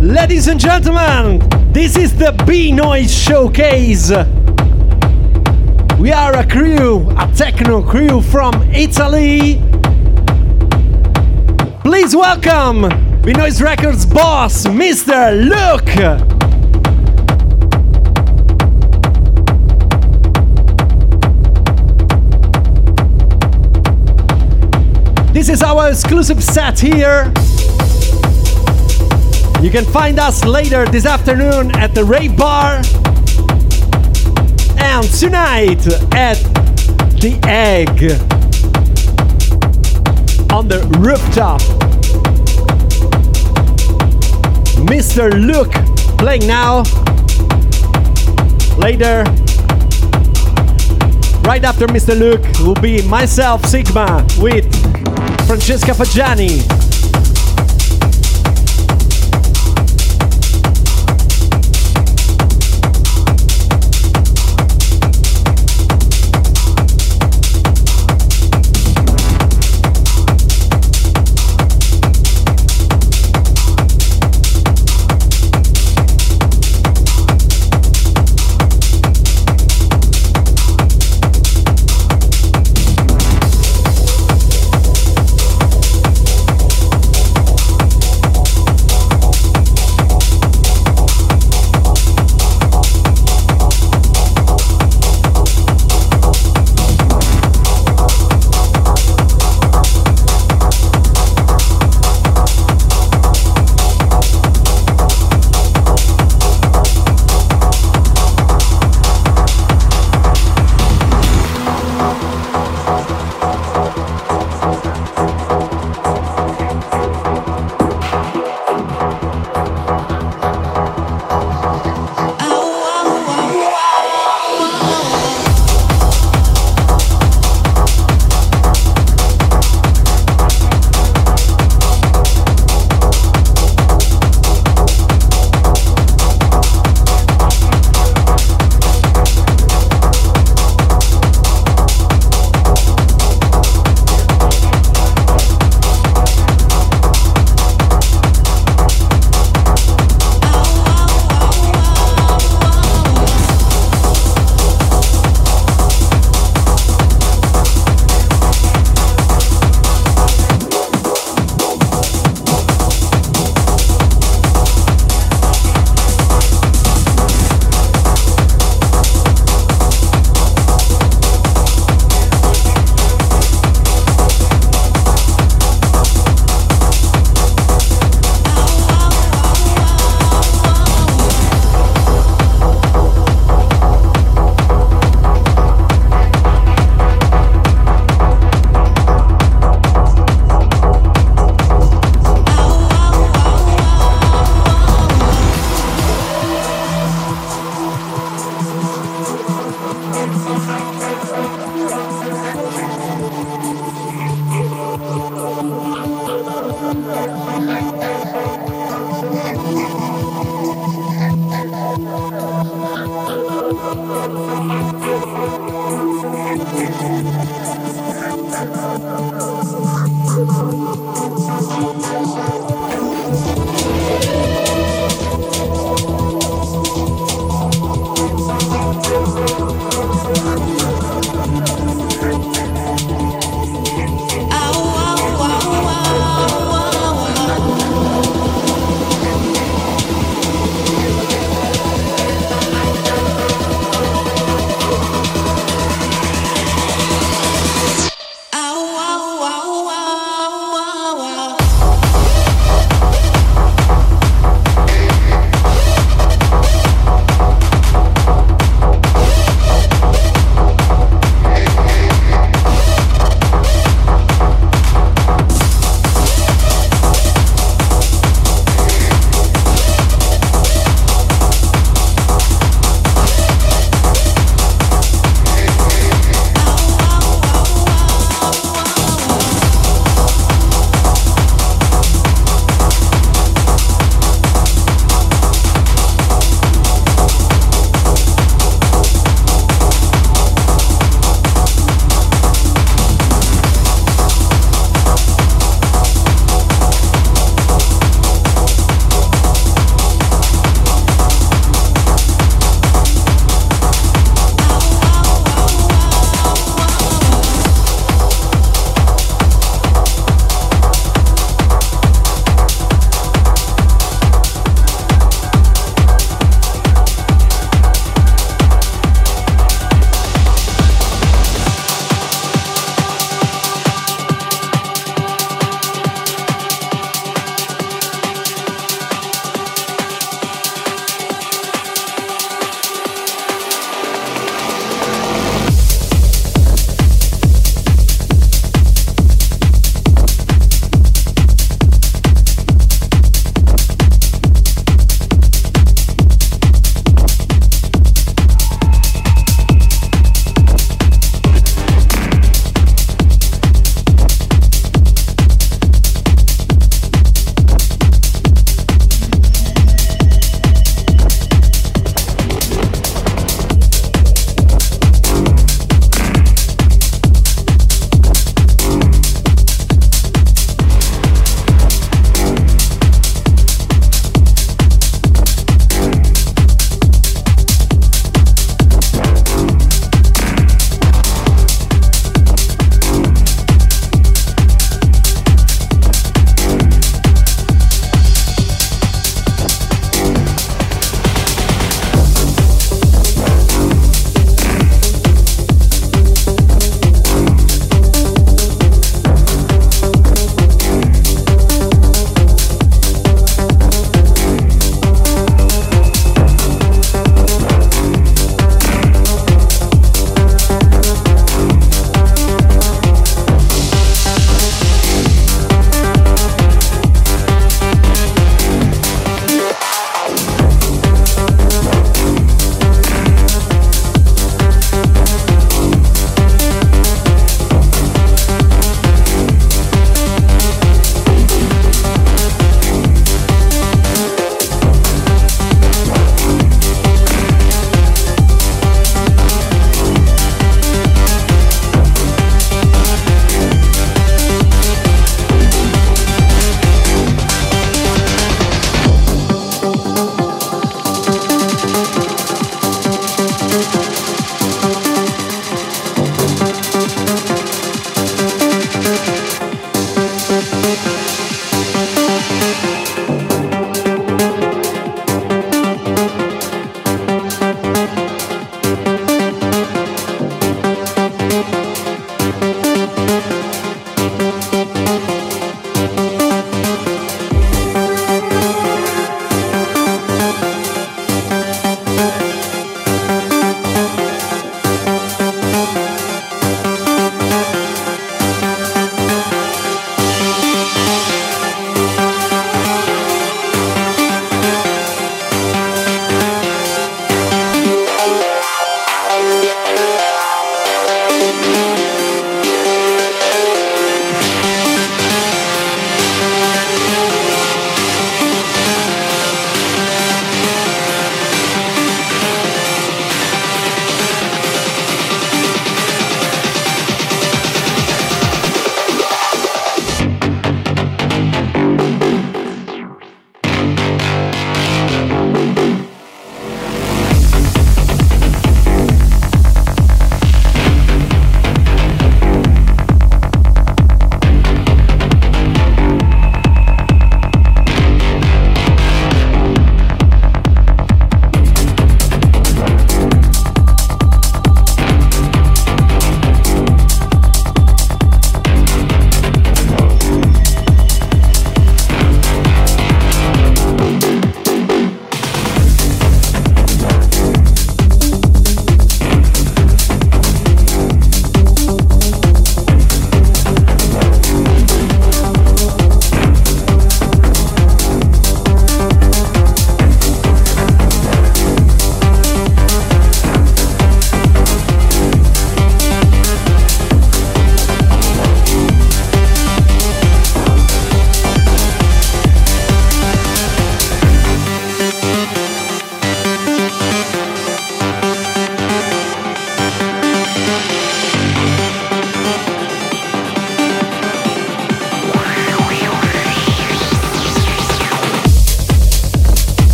Ladies and gentlemen, this is the Beenoise Showcase. We are a crew, a techno crew from Italy. Please welcome Beenoise Records boss, Mr. Luke. This is our exclusive set here. You can find us later this afternoon at the Ravebar and tonight at the Egg on the rooftop. Mr. Luke playing now. Later, right after Mr. Luke, will be myself, Sigma, with Francesca Fagiani.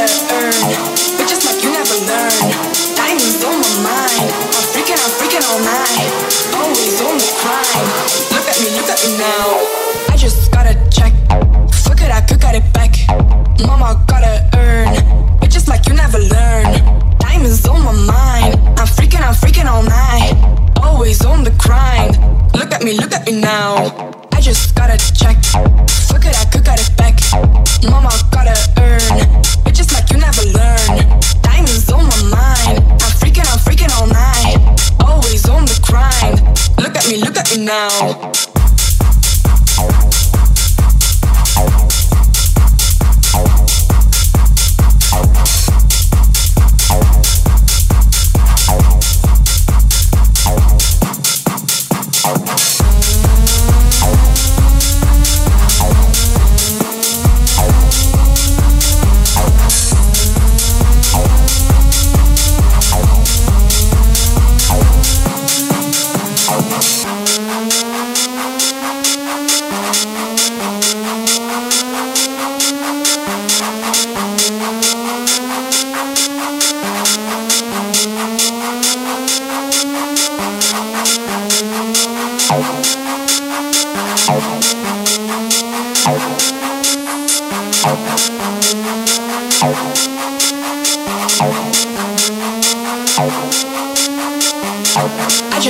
gotta earn. Like you never learn. Diamonds on my mind. I'm freaking, I'm freaking all night. Always on the crime. Look at me, look at me now. I just gotta check. Fuck it, I could get it back. Mama gotta earn. Like you never learn. Diamonds on my mind. I'm freaking, I'm freaking all night. Always on the grind. Look at me, look at me now. I just gotta check. Fuck it, I could get it back. Mama gotta earn. now.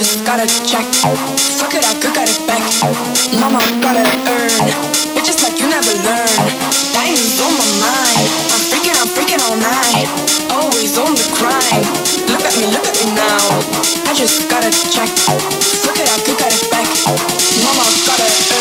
just gotta check. Fuck it, I could get it back. Mama gotta earn. Bitches like you never learn. Diamonds on my mind. I'm freaking, I'm freaking all night. Always on the grind. Look at me, look at me now. I just gotta check. Fuck it, I could get it back. Mama gotta earn.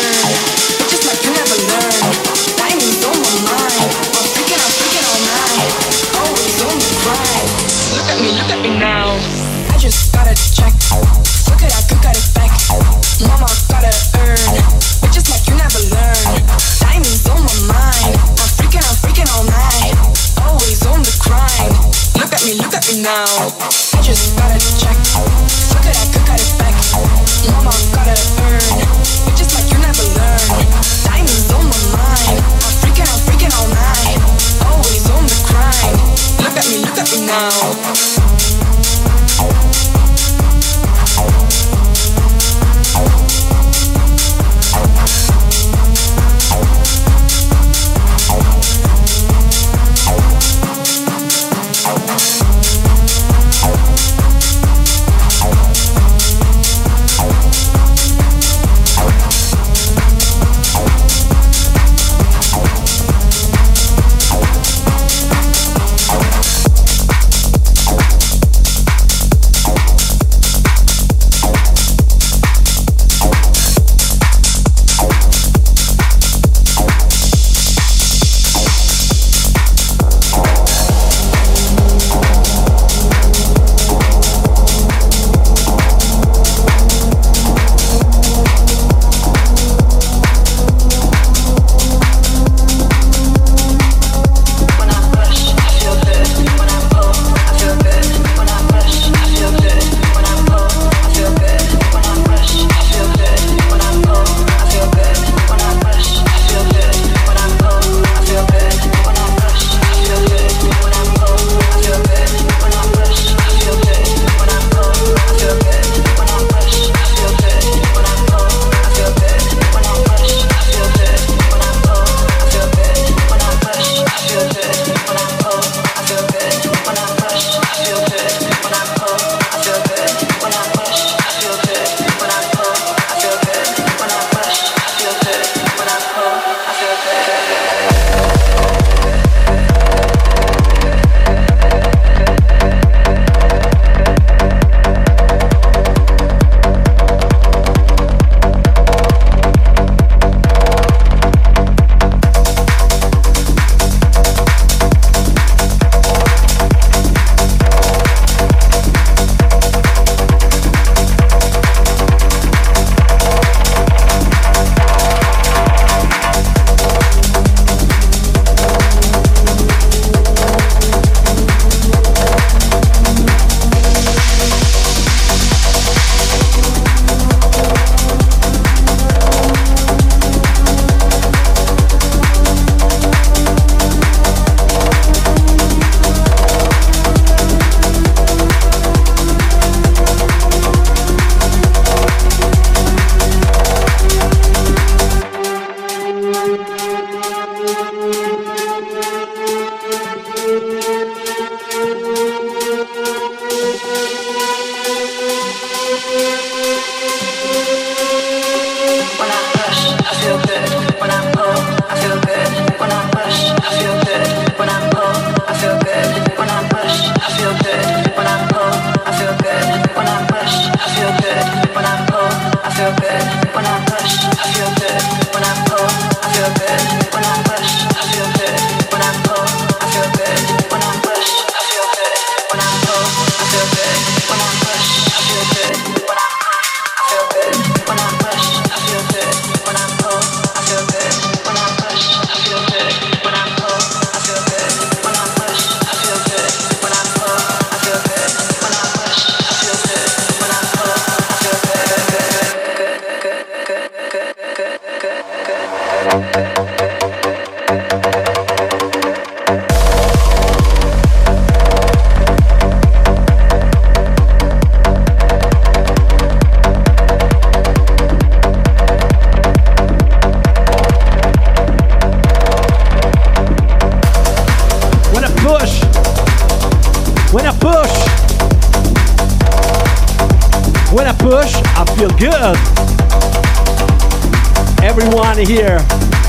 Here.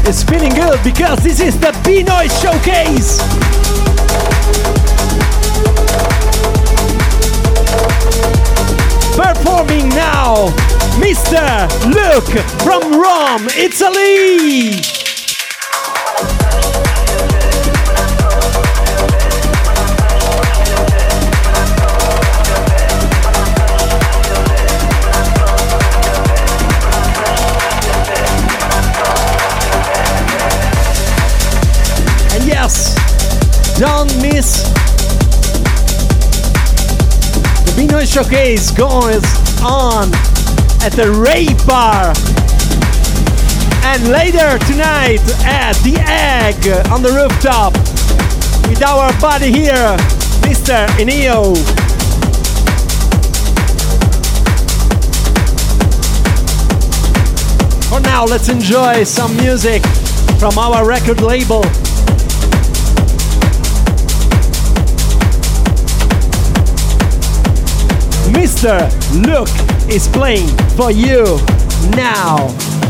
It's feeling good because this is the Beenoise Showcase. Performing now, Mr. Luke from Rome, Italy. Miss the Beenoise Showcase goes on at the Ray Bar. And later tonight at the Egg on the rooftop with our buddy here, Mr. Enio. For now, let's enjoy some music from our record label. Mr. Luke is playing for you now.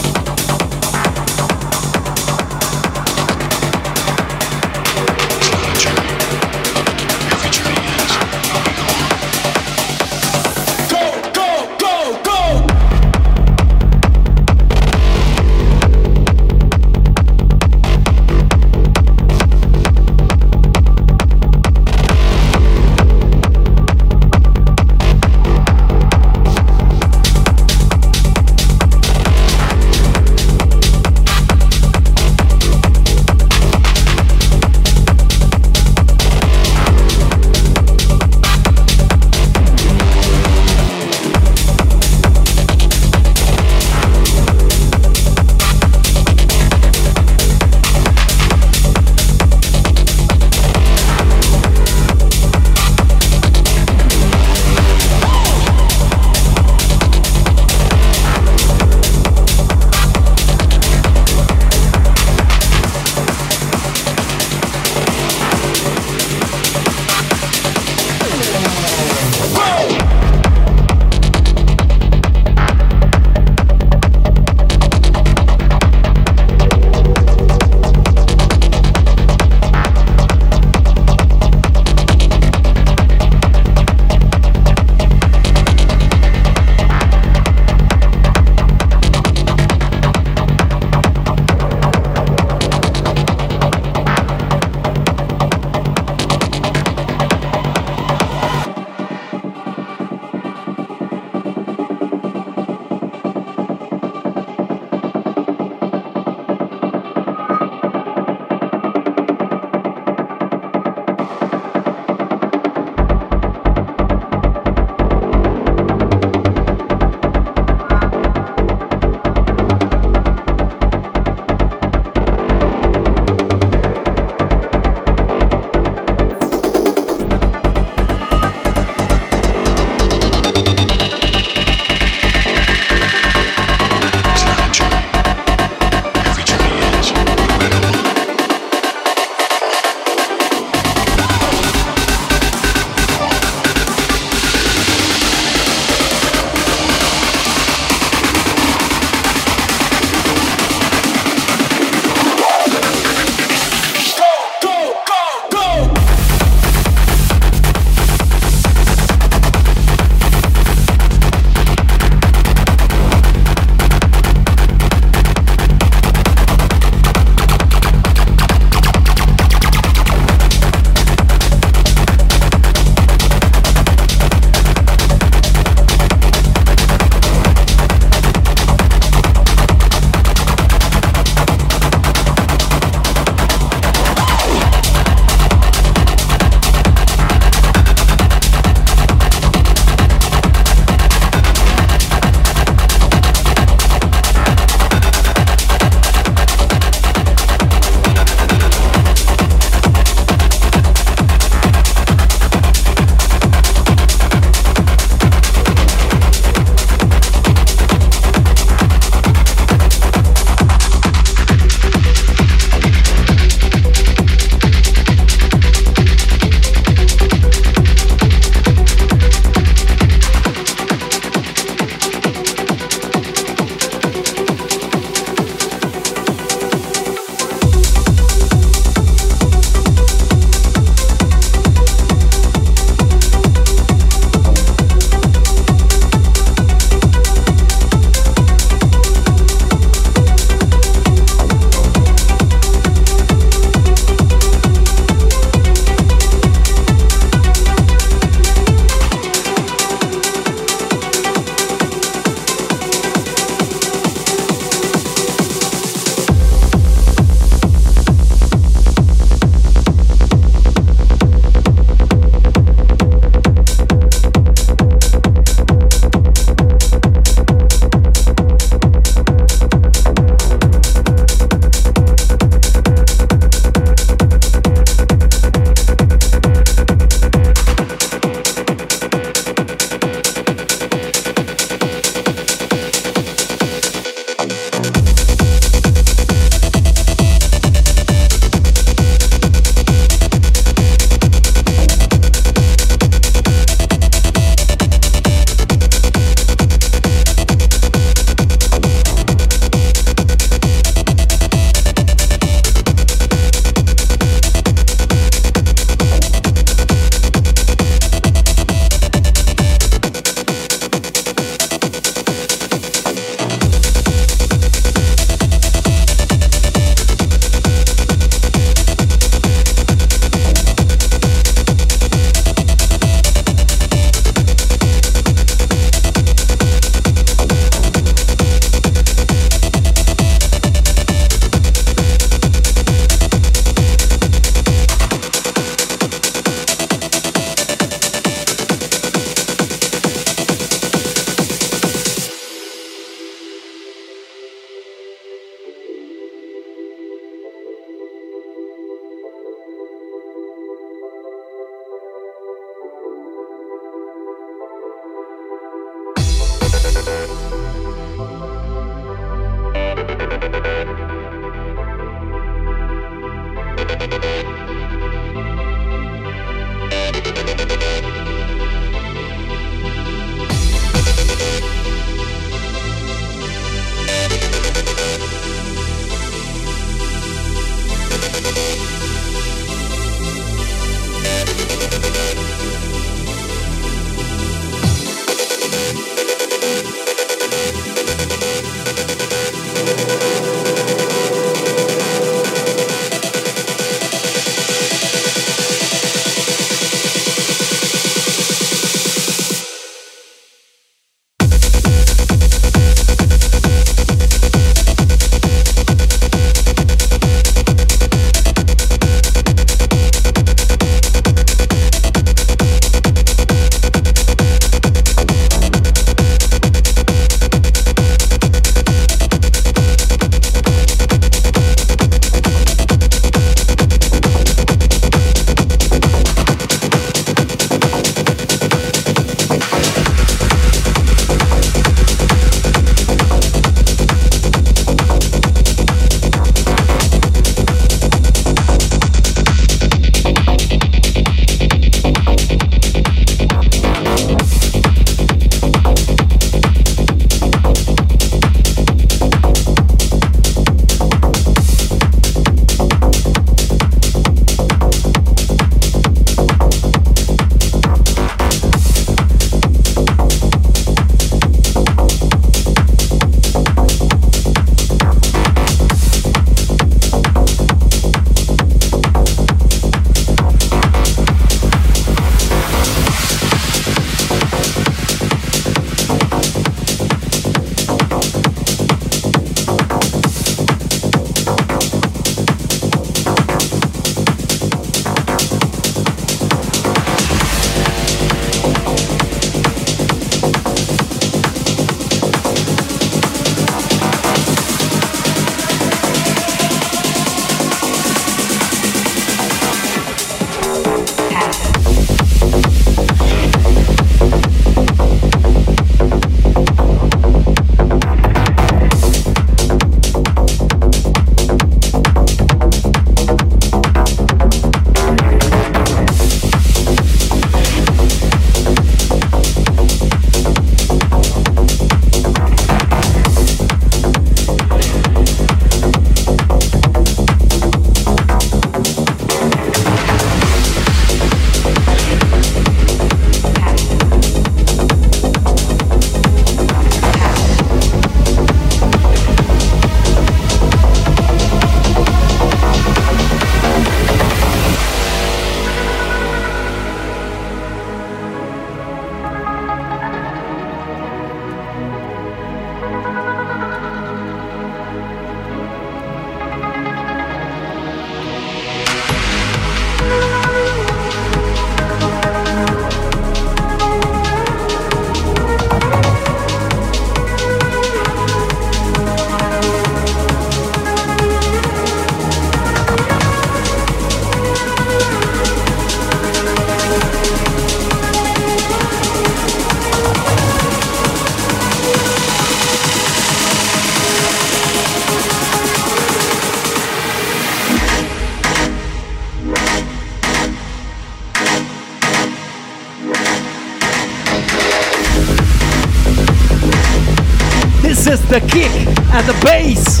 The kick and the bass.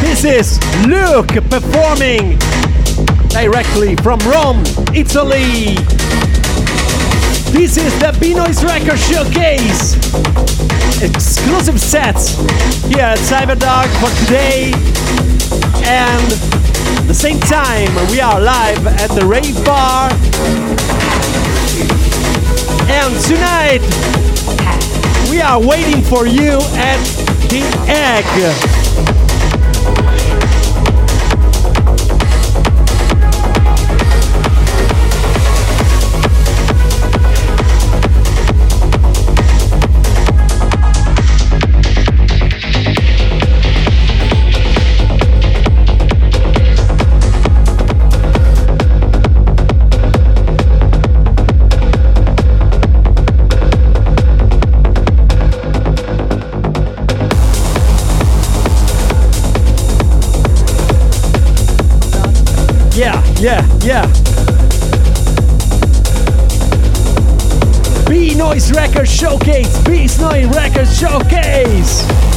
This is Luke performing directly from Rome, Italy. This is the Beenoise Record Showcase. Exclusive sets here at Cyberdog for today. And the same time, we are live at the Ravebar. And tonight, we are waiting for you at the Egg. Noise Records Showcase, Beast Noise Records Showcase.